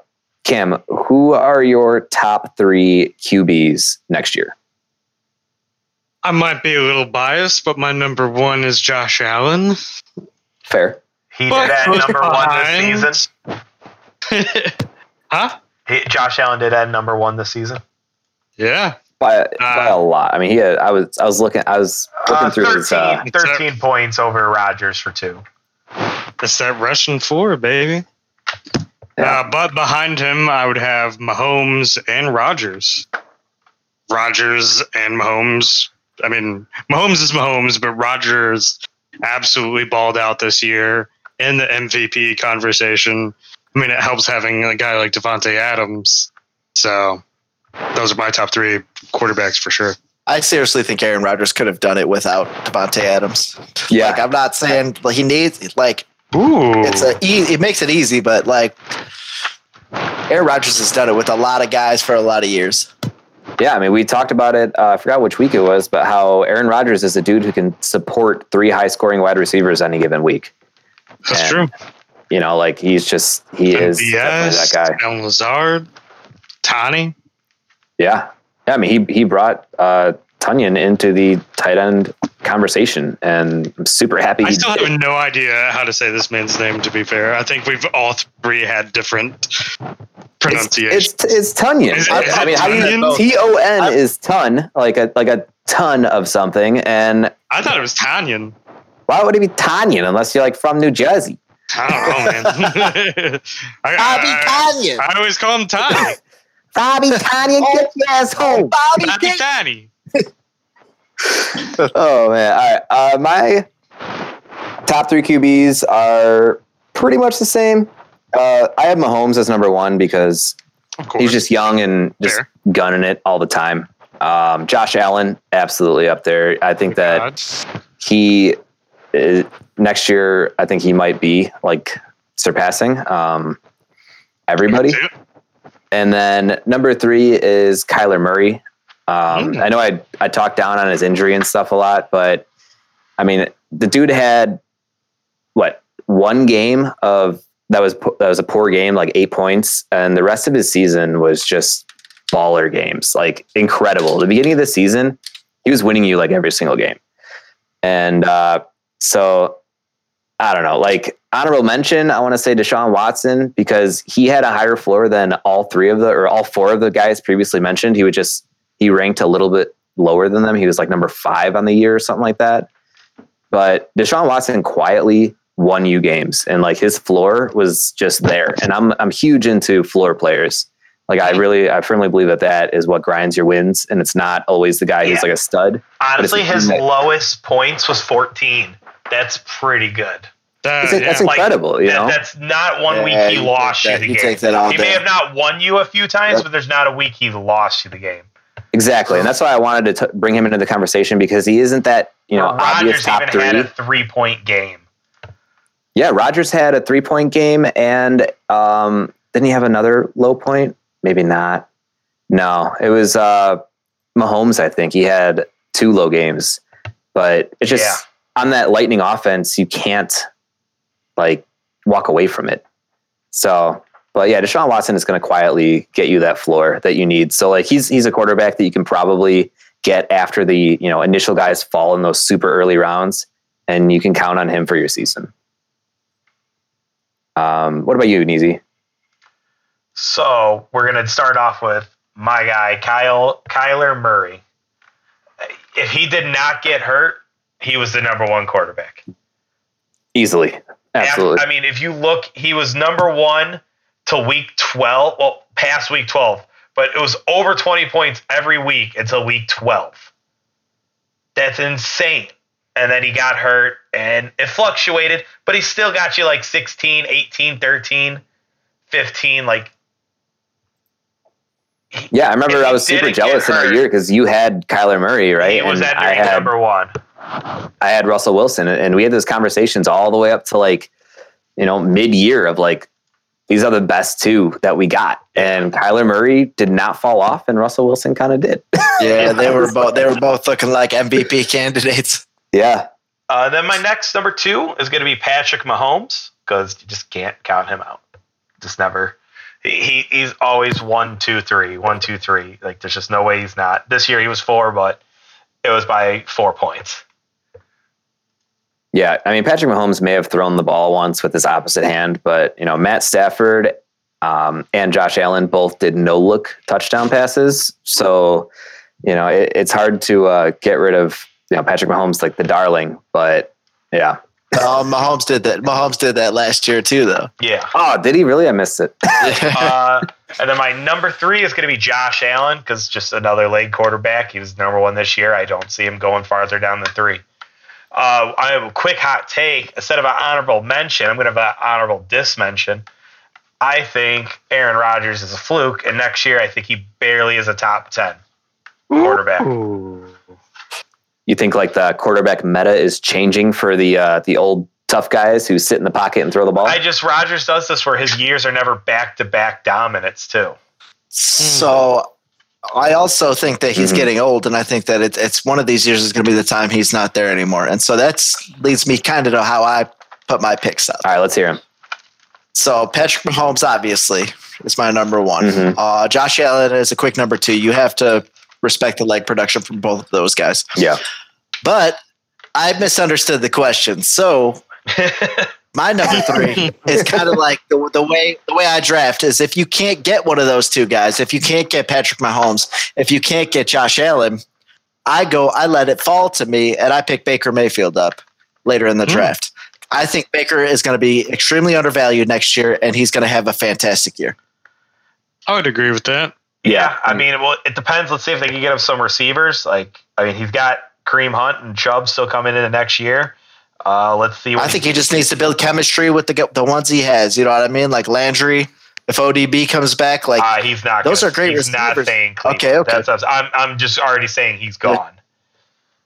Cam, who are your top three QBs next year? I might be a little biased, but my number one is Josh Allen. Fair. He But did end close number one this season. huh? He, Josh Allen did end number one this season. Yeah. By, by a lot. I mean, he had, I was I was looking I was looking Uh, through 13, his uh, 13 points over Rodgers for two. It's that Russian four, baby. Yeah. Uh, but behind him, I would have Mahomes and Rodgers. Rodgers and Mahomes. I mean, Mahomes is Mahomes, but Rodgers absolutely balled out this year in the MVP conversation. I mean, it helps having a guy like Davante Adams. So those are my top three quarterbacks for sure. I seriously think Aaron Rodgers could have done it without Davante Adams. yeah. Like I'm not saying like he needs like Ooh. it's a e- it makes it easy, but like Aaron Rodgers has done it with a lot of guys for a lot of years. Yeah, I mean, we talked about it. Uh, I forgot which week it was, but how Aaron Rodgers is a dude who can support three high-scoring wide receivers any given week. That's and true. You know, like he's just he is definitely that guy. Allen Lazard, Tani. Yeah, yeah. I mean, he he brought uh, Tunyon into the tight end conversation, and I'm super happy. I still did. have no idea how to say this man's name. To be fair, I think we've all three had different It's pronunciations. it's, it's Tunyon. Is I, is I it mean, how do you Tunyon? T O N is ton, like a like a ton of something, and I thought it was Tanyan. Why would it be Tunyon unless you're like from New Jersey? I don't know, man. I, Bobby I, Canyon. I always call him Tani. Bobby Tunyon, get your ass home. Bobby Bobby King- Oh man! All right, uh, my top three QBs are pretty much the same. Uh, I have Mahomes as number one because he's just young and just Fair. gunning it all the time. Um, Josh Allen, absolutely up there. I think that he uh, next year, I think he might be like surpassing um, everybody. And then number three is Kyler Murray. Um, Mm. I know I I talked down on his injury and stuff a lot, but I mean the dude had what one game of that was that was a poor game, like eight points, and the rest of his season was just baller games, like incredible. The beginning of the season, he was winning you like every single game, and uh, so I don't know, like honorable mention, I want to say Deshaun Watson because he had a higher floor than all three of the or all four of the guys previously mentioned. He would just he ranked a little bit lower than them. He was like number five on the year or something like that. But Deshaun Watson quietly won you games and like his floor was just there. And I'm I'm huge into floor players. Like I really I firmly believe that that is what grinds your wins and it's not always the guy who's like a stud. Honestly, his lowest points was 14. That's pretty good. That- It's, yeah. that's like, incredible, you That- know. that's not one Yeah, week he lost take you that- the you game. take that all he may have not won you a few times, Yep. but there's not a week he lost you the game. Exactly, and that's why I wanted to t- bring him into the conversation because he isn't that you know obvious Rodgers top even three. had a three point game. yeah, Rodgers had a three point game, and um, didn't he have another low point? Maybe not. No, it was uh, Mahomes. I think he had two low games, but it's just Yeah. On that lightning offense, you can't like walk away from it. So, but yeah, Deshaun Watson is going to quietly get you that floor that you need. So, like, he's he's a quarterback that you can probably get after the you know initial guys fall in those super early rounds, and you can count on him for your season. Um, what about you, Neezy? So we're gonna start off with my guy Kyle Kyler Murray. If he did not get hurt, he was the number one quarterback. Easily, absolutely. I mean, if you look, he was number one to week twelve. Well, past week twelve, but it was over twenty points every week until week twelve. That's insane. And then he got hurt and it fluctuated, but he still got you like 16, 18, 13, 15. Like, yeah, I remember I was super jealous in our year because you had Kyler Murray, right? he was and at I had number one. I had Russell Wilson, and we had those conversations all the way up to like, you know, mid year of like, these are the best two that we got. And Kyler Murray did not fall off, and Russell Wilson kind of did. Yeah, they were both they were both looking like MVP candidates. yeah. Uh, then my next number two is going to be Patrick Mahomes. because you just can't count him out. Just never. He, he he's always one two three one two three. Like there's just no way he's not. This year he was four, but it was by four points. Yeah, I mean Patrick Mahomes may have thrown the ball once with his opposite hand, but you know Matt Stafford um, and Josh Allen both did no look touchdown passes. So you know it, it's hard to uh, get rid of you know Patrick Mahomes like the darling, but yeah. Oh, Mahomes did that. Mahomes did that last year too, though. Yeah. Oh, did he really? I missed it. uh, and then my number three is going to be Josh Allen because just another leg quarterback. He was number one this year. I don't see him going farther down than three. Uh, I have a quick hot take. Instead of an honorable mention, I'm going to have an honorable dismention. I think Aaron Rodgers is a fluke, and next year I think he barely is a top ten quarterback. You think like the quarterback meta is changing for the uh, the old tough guys who sit in the pocket and throw the ball? I just Rodgers does this where his years are never back to back dominance too. So I also think that he's Mhm. getting old, and I think that it, it's one of these years is going to be the time he's not there anymore. And so that leads me kind of to how I put my picks up. All right, let's hear him. So Patrick Mahomes obviously is my number one. Mhm. Uh, Josh Allen is a quick number two. You have to respect the leg production from both of those guys. Yeah. But I misunderstood the question. So my number three is kind of like the, the way the way I draft is if you can't get one of those two guys, if you can't get Patrick Mahomes, if you can't get Josh Allen, I go I let it fall to me and I pick Baker Mayfield up later in the Hmm. draft. I think Baker is going to be extremely undervalued next year and he's going to have a fantastic year. I would agree with that. Yeah, I mean, well, it depends. Let's see if they can get him some receivers. Like, I mean, he's got Kareem Hunt and Chubb still coming in the next year. Uh, let's see. I think he just needs to build chemistry with the the ones he has. You know what I mean? Like Landry, if ODB comes back, like uh, he's not. those gonna- are great He's not receivers. saying. Cleveland. Okay, okay. That's, I'm. I'm just already saying he's gone.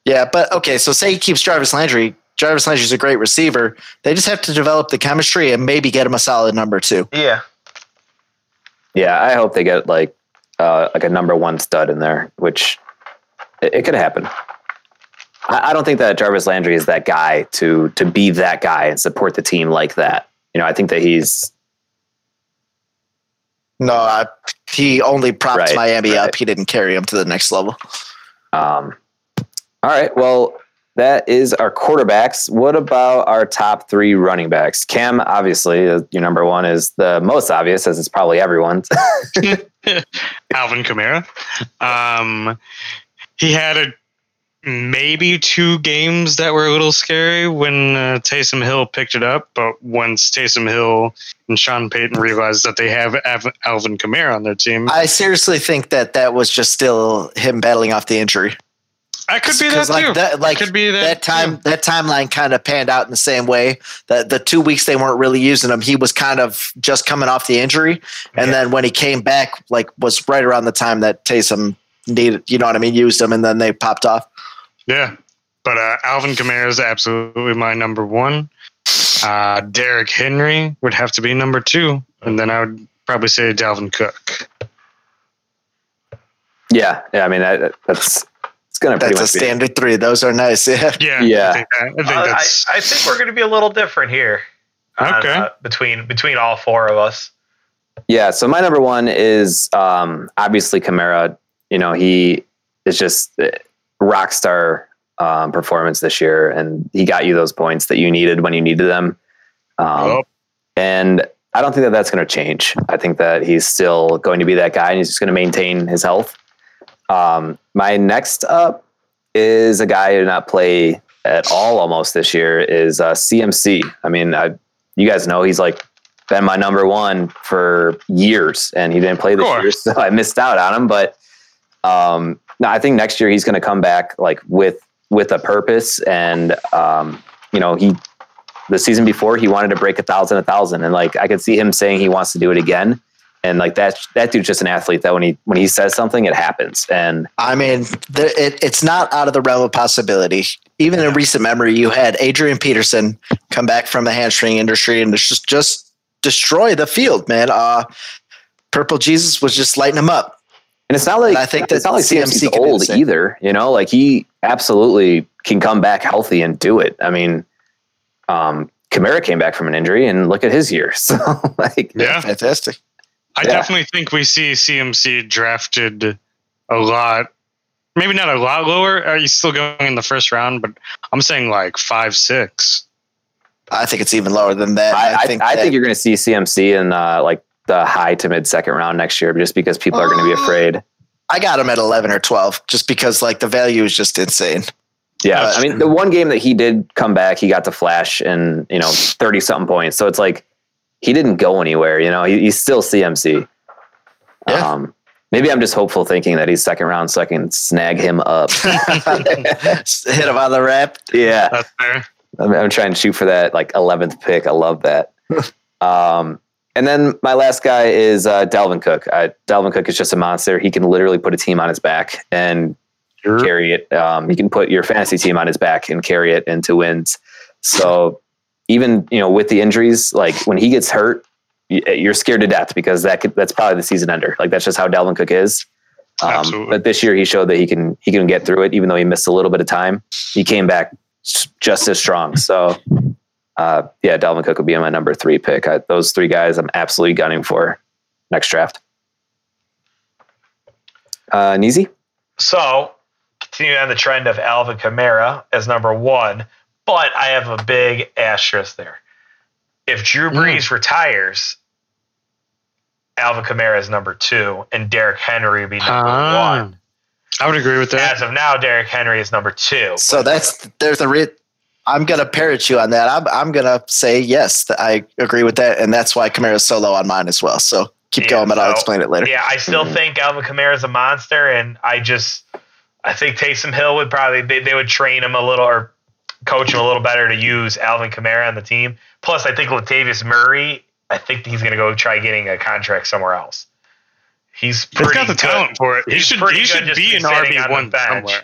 Yeah, but okay, so say he keeps Jarvis Landry. Jarvis Landry's a great receiver. They just have to develop the chemistry and maybe get him a solid number two. Yeah. Yeah, I hope they get like uh, like a number one stud in there, which it, it could happen. I, I don't think that Jarvis Landry is that guy to to be that guy and support the team like that. You know, I think that he's No, I, he only propped Right, Miami right. up. He didn't carry him to the next level. um, all right. Well, that is our quarterbacks. What about our top three running backs? Cam, obviously, uh, your number one is the most obvious, as it's probably everyone's. Alvin Kamara. Um, he had a maybe two games that were a little scary when uh, Taysom Hill picked it up, but once Taysom Hill and Sean Payton realized that they have Av- Alvin Kamara on their team, I seriously think that that was just still him battling off the injury. I could be that 'Cause, too. like that, like could be that, that time, too. that timeline kind of panned out in the same way. That the two weeks they weren't really using him, he was kind of just coming off the injury, and Yeah. then when he came back, like was right around the time that Taysom needed, you know what I mean, used him, and then they popped off. Yeah, but uh, Alvin Kamara is absolutely my number one. Uh, Derrick Henry would have to be number two, and then I would probably say Dalvin Cook. yeah, yeah. I mean, that, that's it's going to pretty That's a much be. standard three. Those are nice. Yeah. Yeah, Yeah. I think, I think Uh, I, I think we're going to be a little different here. on, Okay. uh, between between all four of us. Yeah. So my number one is um, obviously Kamara. You know, he is just uh, rock star um, performance this year, and he got you those points that you needed when you needed them. Um, Well. and I don't think that that's going to change. I think that he's still going to be that guy, and he's just going to maintain his health. Um, my next up is a guy who did not play at all almost this year is uh, CMC. I mean, I, you guys know he's like been my number one for years, and he didn't play this year, so I missed out on him. But um, no, I think next year he's going to come back like with with a purpose, and um, you know he the season before he wanted to break a thousand, a thousand, and like I could see him saying he wants to do it again. And like that, that dude's just an athlete. That when he when he says something, it happens. And I mean, the, it, it's not out of the realm of possibility. Even in recent memory, you had Adrian Peterson come back from the hamstring industry and just just destroy the field, man. Uh, Purple Jesus was just lighting him up. And it's not like And I think it's that not like CMC CMC's old the either. You know, like he absolutely can come back healthy and do it. I mean, um, Kamara came back from an injury, and look at his year. So like, Yeah. Fantastic. I Yeah. definitely think we see CMC drafted a lot. Maybe not a lot lower. Are you still going in the first round, but I'm saying like five, six. I think it's even lower than that. I, I, think, I that- think you're going to see CMC in uh, like the high to mid second round next year, just because people are going to be afraid. I got him at 11 or 12 just because like the value is just insane. Yeah, Uh, I mean, the one game that he did come back, he got to flash and you know thirty something points. So it's like he didn't go anywhere. You know, he, he's still CMC. Yeah. Um, maybe I'm just hopeful, thinking that he's second round, so I can snag him up. Hit him on the rap. yeah, That's fair. I'm, I'm trying to shoot for that like 11th pick. I love that. um, and then my last guy is uh, Dalvin Cook. Uh, Dalvin Cook is just a monster. He can literally put a team on his back and carry it. Um, you can put your fantasy team on his back and carry it into wins. So even you know with the injuries, like when he gets hurt, you're scared to death because that could, that's probably the season ender. Like that's just how Dalvin Cook is. Um, but this year he showed that he can he can get through it, even though he missed a little bit of time. He came back just as strong. So uh, yeah, Dalvin Cook would be my number three pick. I, those three guys I'm absolutely gunning for next draft. Uh, Neezy? So, continuing on the trend of Alvin Kamara as number one, but I have a big asterisk there. If Drew Brees retires, Alvin Kamara is number two, and Derrick Henry would be number Ah, one. I would agree with that. As of now, Derrick Henry is number two. So that's there's a re- I'm gonna parrot you on that. I'm I'm gonna say yes. I agree with that, and that's why Kamara's so low on mine as well. So keep Yeah, going, but I'll explain it later. Yeah, I still Mhm. think Alvin Kamara is a monster, and I just I think Taysom Hill would probably they, they would train him a little or coach him a little better to use Alvin Kamara on the team. Plus, I think Latavius Murray, I think he's going to go try getting a contract somewhere else. He's He's pretty got the good. talent for it. He should he should just be to an RB one the somewhere.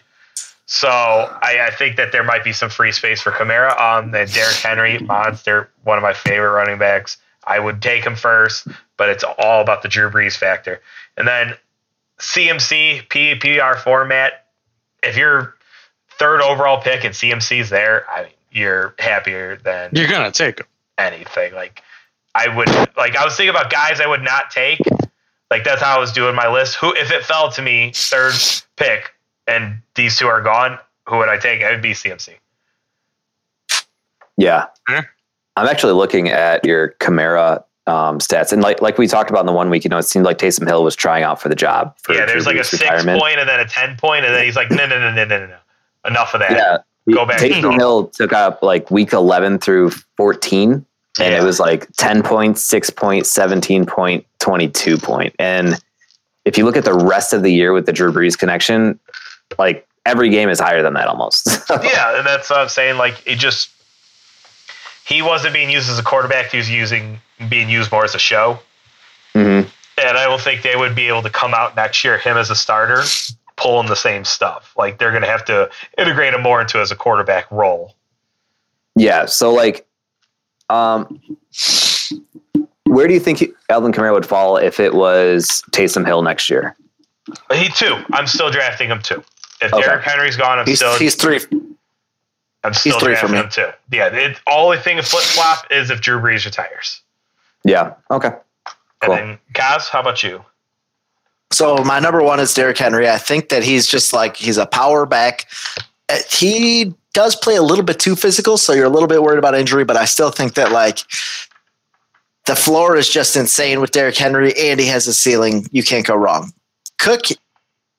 So I, I think that there might be some free space for Kamara. Um, then Derrick Henry, monster, one of my favorite running backs. I would take him first, but it's all about the Drew Brees factor. And then CMC PPR format. If you're third overall pick and CMC's there, I mean, you're happier than You're gonna take him. anything. Like I would like I was thinking about guys I would not take. Like that's how I was doing my list. Who if it fell to me third pick and these two are gone, who would I take? It would be CMC. Yeah. Yeah. I'm actually looking at your Kamara um, stats. And like like we talked about in the one week, you know, it seemed like Taysom Hill was trying out for the job. For yeah, there's like a Brees' six point and then a ten point, and then he's like, no, no, no, no, no, no, no. Enough of that. Yeah. Go back to Taysom normal. Hill took up like week 11 through 14, and Yeah. it was like 10 points, 6 point, 17 point, 22 point. And if you look at the rest of the year with the Drew Brees connection, like every game is higher than that almost. yeah, and that's what I'm saying. Like it just he wasn't being used as a quarterback. He was using being used more as a show. Mhm. And I don't think they would be able to come out next year, him as a starter, pulling the same stuff. Like they're going to have to integrate him more into as a quarterback role. Yeah. So like, um, where do you think Alvin Kamara would fall if it was Taysom Hill next year? He too. I'm still drafting him too. If Okay. Derrick Henry's gone, I'm He's still he's three. I'm still three for me. too. Yeah, it, only thing a flip flop is if Drew Brees retires. Yeah. Okay. Cool. And then Kaz, how about you? So my number one is Derrick Henry. I think that he's just like he's a power back. Uh, He does play a little bit too physical, so you're a little bit worried about injury. But I still think that like the floor is just insane with Derrick Henry, and he has a ceiling. You can't go wrong. Cook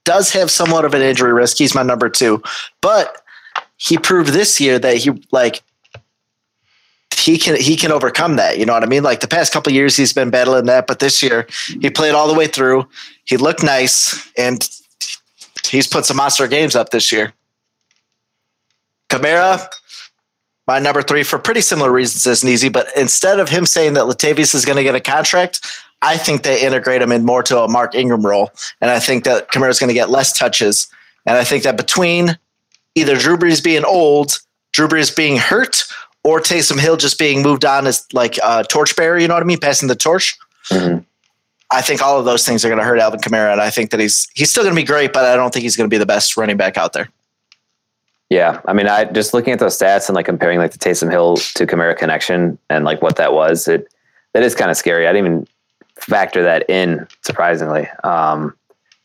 does have somewhat of an injury risk. He's my number two, but he proved this year that he like he can he can overcome that. You know what I mean? Like the past couple years, he's been battling that, but this year he played all the way through. He looked nice, and he's put some monster games up this year. Kamara, my number three for pretty similar reasons as Neezy, but instead of him saying that Latavius is going to get a contract, I think they integrate him in more to a Mark Ingram role, and I think that Kamara is going to get less touches, and I think that between either Drew Brees being old, Drew Brees being hurt, or Taysom Hill just being moved on as like a torchbearer, you know what I mean, passing the torch. Mhm. I think all of those things are going to hurt Alvin Kamara, and I think that he's he's still going to be great, but I don't think he's going to be the best running back out there. Yeah, I mean, I just looking at those stats and like comparing like the Taysom Hill to Kamara connection and like what that was, it that is kind of scary. I didn't even factor that in, surprisingly. Um,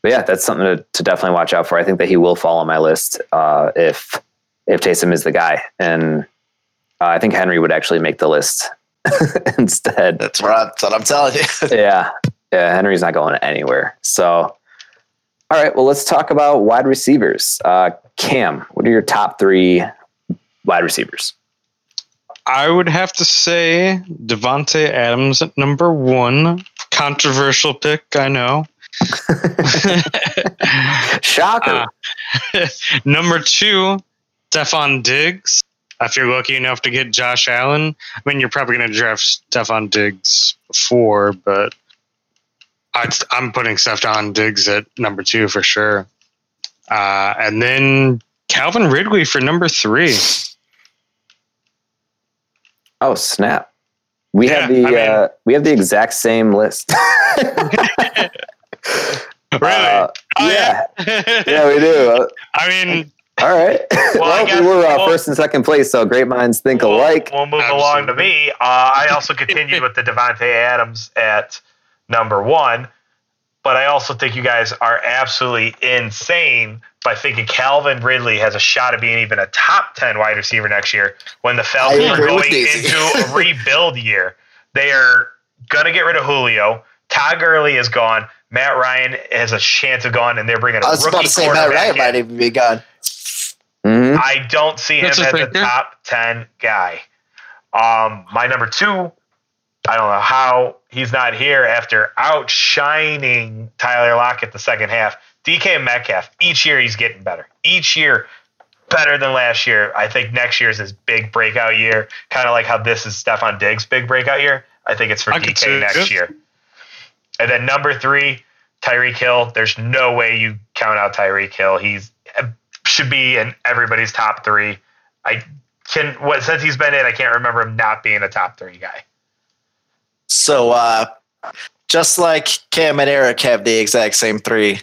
but yeah, that's something to, to definitely watch out for. I think that he will fall on my list uh, if if Taysom is the guy, and uh, I think Henry would actually make the list instead. That's what, I, that's what I'm telling you. yeah, yeah, Henry's not going anywhere. So, all right, well, let's talk about wide receivers. Uh, Cam, what are your top three wide receivers? I would have to say Davante Adams at number one. Controversial pick, I know. Shocker. Uh, number two, Stefon Diggs. If you're lucky enough to get Josh Allen, I mean, you're probably going to draft Stefon Diggs before, but I'd, I'm putting Stefon Diggs at number two for sure. Uh, and then Calvin Ridley for number three. oh snap! We have the I mean- uh, we have the exact same list. Really? Uh, Oh, yeah, yeah. yeah, we do. I mean, all right. Well, I guess we were uh, we'll- first and second place, so great minds think We'll- alike. We'll, move along to me. Uh, I also continued with the Davante Adams at number one, but I also think you guys are absolutely insane by thinking Calvin Ridley has a shot of being even a top ten wide receiver next year when the Falcons are going into a rebuild year. They are gonna get rid of Julio. Todd Gurley is gone. Matt Ryan has a chance of gone, and they're bringing a I was rookie about to say Matt Ryan in. might even be gone. Mhm. I don't see him That's a as a thinker. top 10 guy. Um, my number two, I don't know how he's not here after outshining Tyler Lockett the second half. DK Metcalf, each year he's getting better. Each year better than last year. I think next year is his big breakout year, kind of like how this is Stefon Diggs' big breakout year. I think it's for I DK it. next year. And then number three, Tyreek Hill. There's no way you count out Tyreek Hill. He's uh, should be in everybody's top three. I can what since he's been in, I can't remember him not being a top three guy. So, uh, just like Cam and Eric have the exact same three,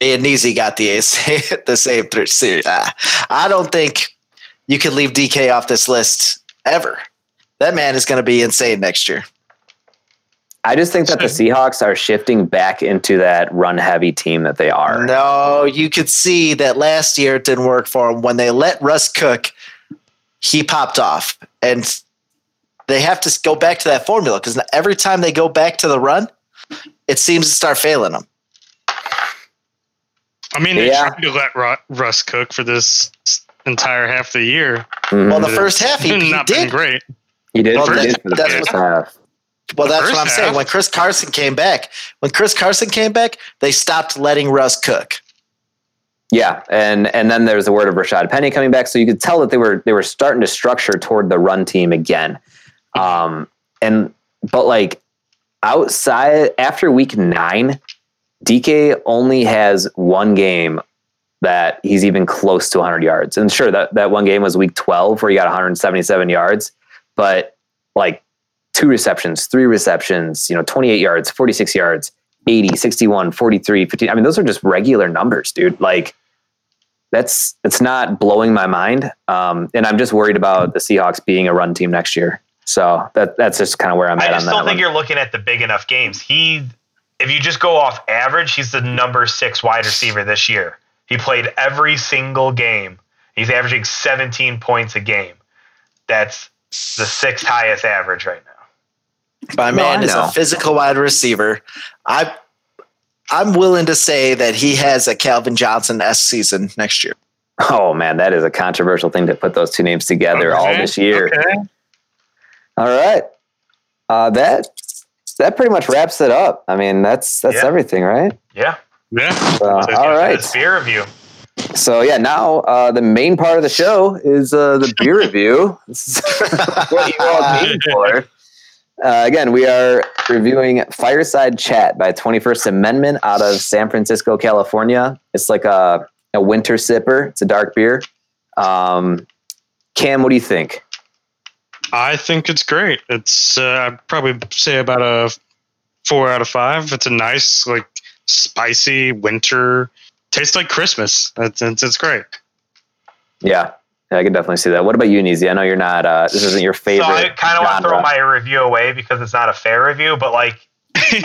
me and Neezy got the the same three. See, uh, I don't think you could leave DK off this list ever. That man is going to be insane next year. I just think that the Seahawks are shifting back into that run heavy team that they are. No, you could see that last year it didn't work for them. When they let Russ cook, he popped off. And they have to go back to that formula because every time they go back to the run, it seems to start failing them. I mean, they Yeah. tried to let Ru- Russ cook for this entire half of the year. Mhm. Well, the first half, he, he not been did. great. he did. well, he that- did for the that's first what- half. Well, The that's what I'm saying. When Chris Carson came back, when Chris Carson came back, they stopped letting Russ cook. Yeah, and and then there's the word of Rashaad Penny coming back, so you could tell that they were they were starting to structure toward the run team again. Um, and but like outside after week nine, DK only has one game that he's even close to 100 yards. And sure, that that one game was week 12 where he got 177 yards, but like two receptions, three receptions, you know, 28 yards, 46 yards, 80, 61, 43, 15. I mean, those are just regular numbers, dude. Like that's it's not blowing my mind. Um, and I'm just worried about the Seahawks being a run team next year. So that that's just kind of where I'm at. I at just on that don't think one. you're looking at the big enough games. He, if you just go off average, he's the number six wide receiver this year. He played every single game. He's averaging 17 points a game. That's the sixth highest average right now. My man I is a physical wide receiver. I I'm willing to say that he has a Calvin Johnson S season next year. Oh man, that is a controversial thing to put those two names together all this year. Okay. All right, uh, that that pretty much wraps it up. I mean, that's that's Yeah. everything, right? Yeah. Yeah. So, That's it. all right. This beer review. So yeah, now uh, the main part of the show is uh, the beer review. What you all came for. Uh, again, we are reviewing Fireside Chat by 21st Amendment out of San Francisco, California. It's like a, a winter sipper. It's a dark beer. Um, Cam, what do you think? I think it's great. It's uh, I'd probably say about a four out of five. It's a nice, like spicy winter. Tastes like Christmas. It's, it's, it's great. Yeah. Yeah, I can definitely see that. What about you, Neezy? I know you're not. Uh, this isn't your favorite. So I kind of want to throw my review away because it's not a fair review, but like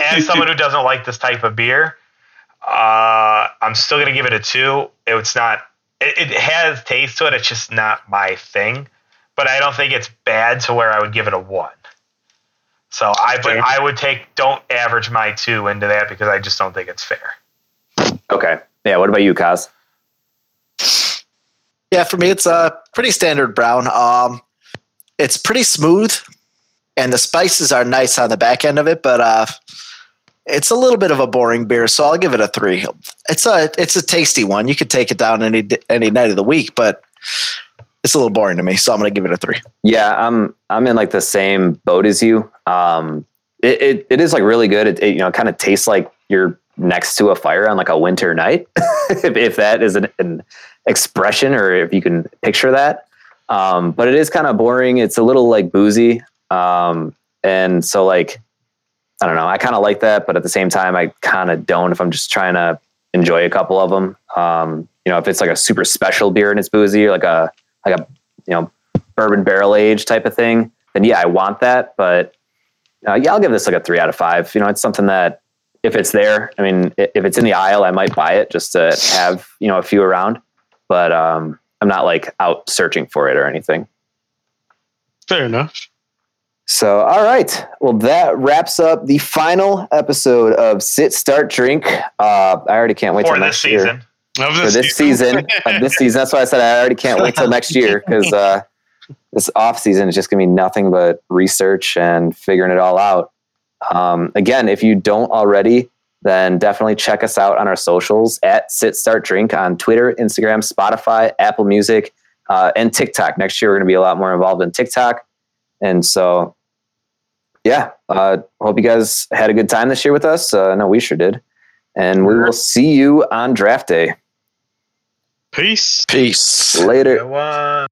as someone who doesn't like this type of beer, uh, I'm still gonna give it a two. It's not. It, it has taste to it. It's just not my thing. But I don't think it's bad to where I would give it a one. So I but I would take don't average my two into that because I just don't think it's fair. Okay. Yeah. What about you, Kaz? Yeah, for me, it's a pretty standard brown. Um, it's pretty smooth, and the spices are nice on the back end of it, but uh, it's a little bit of a boring beer, so I'll give it a three. It's a it's a tasty one. You could take it down any any night of the week, but it's a little boring to me, so I'm going to give it a three. Yeah, I'm I'm in like the same boat as you. Um, it, it, it is like really good. It, it you know kind of tastes like you're next to a fire on like a winter night, if, if that is an, an expression or if you can picture that. Um, but it is kind of boring. It's a little like boozy, um, and so like I don't know. I kind of like that, but at the same time, I kind of don't. If I'm just trying to enjoy a couple of them, um, you know, if it's like a super special beer and it's boozy, like a like a you know bourbon barrel age type of thing, then yeah, I want that. But uh, yeah, I'll give this like a three out of five. You know, it's something that if it's there, I mean, if it's in the aisle, I might buy it just to have you know a few around. But um, I'm not like out searching for it or anything. Fair enough. So, all right. Well, that wraps up the final episode of Sit, Start, Drink. Uh, I already can't wait For this next year. season. Of For this season, of this season. That's why I said I already can't wait till next year because uh, this off season is just gonna be nothing but research and figuring it all out. Um, again, if you don't already, then definitely check us out on our socials at Sit Start Drink on Twitter, Instagram, Spotify, Apple Music, uh, and TikTok. Next year, we're gonna be a lot more involved in TikTok, and so yeah, uh, hope you guys had a good time this year with us. Uh, no, we sure did, and we will see you on draft day. Peace. Peace. Later. Good one.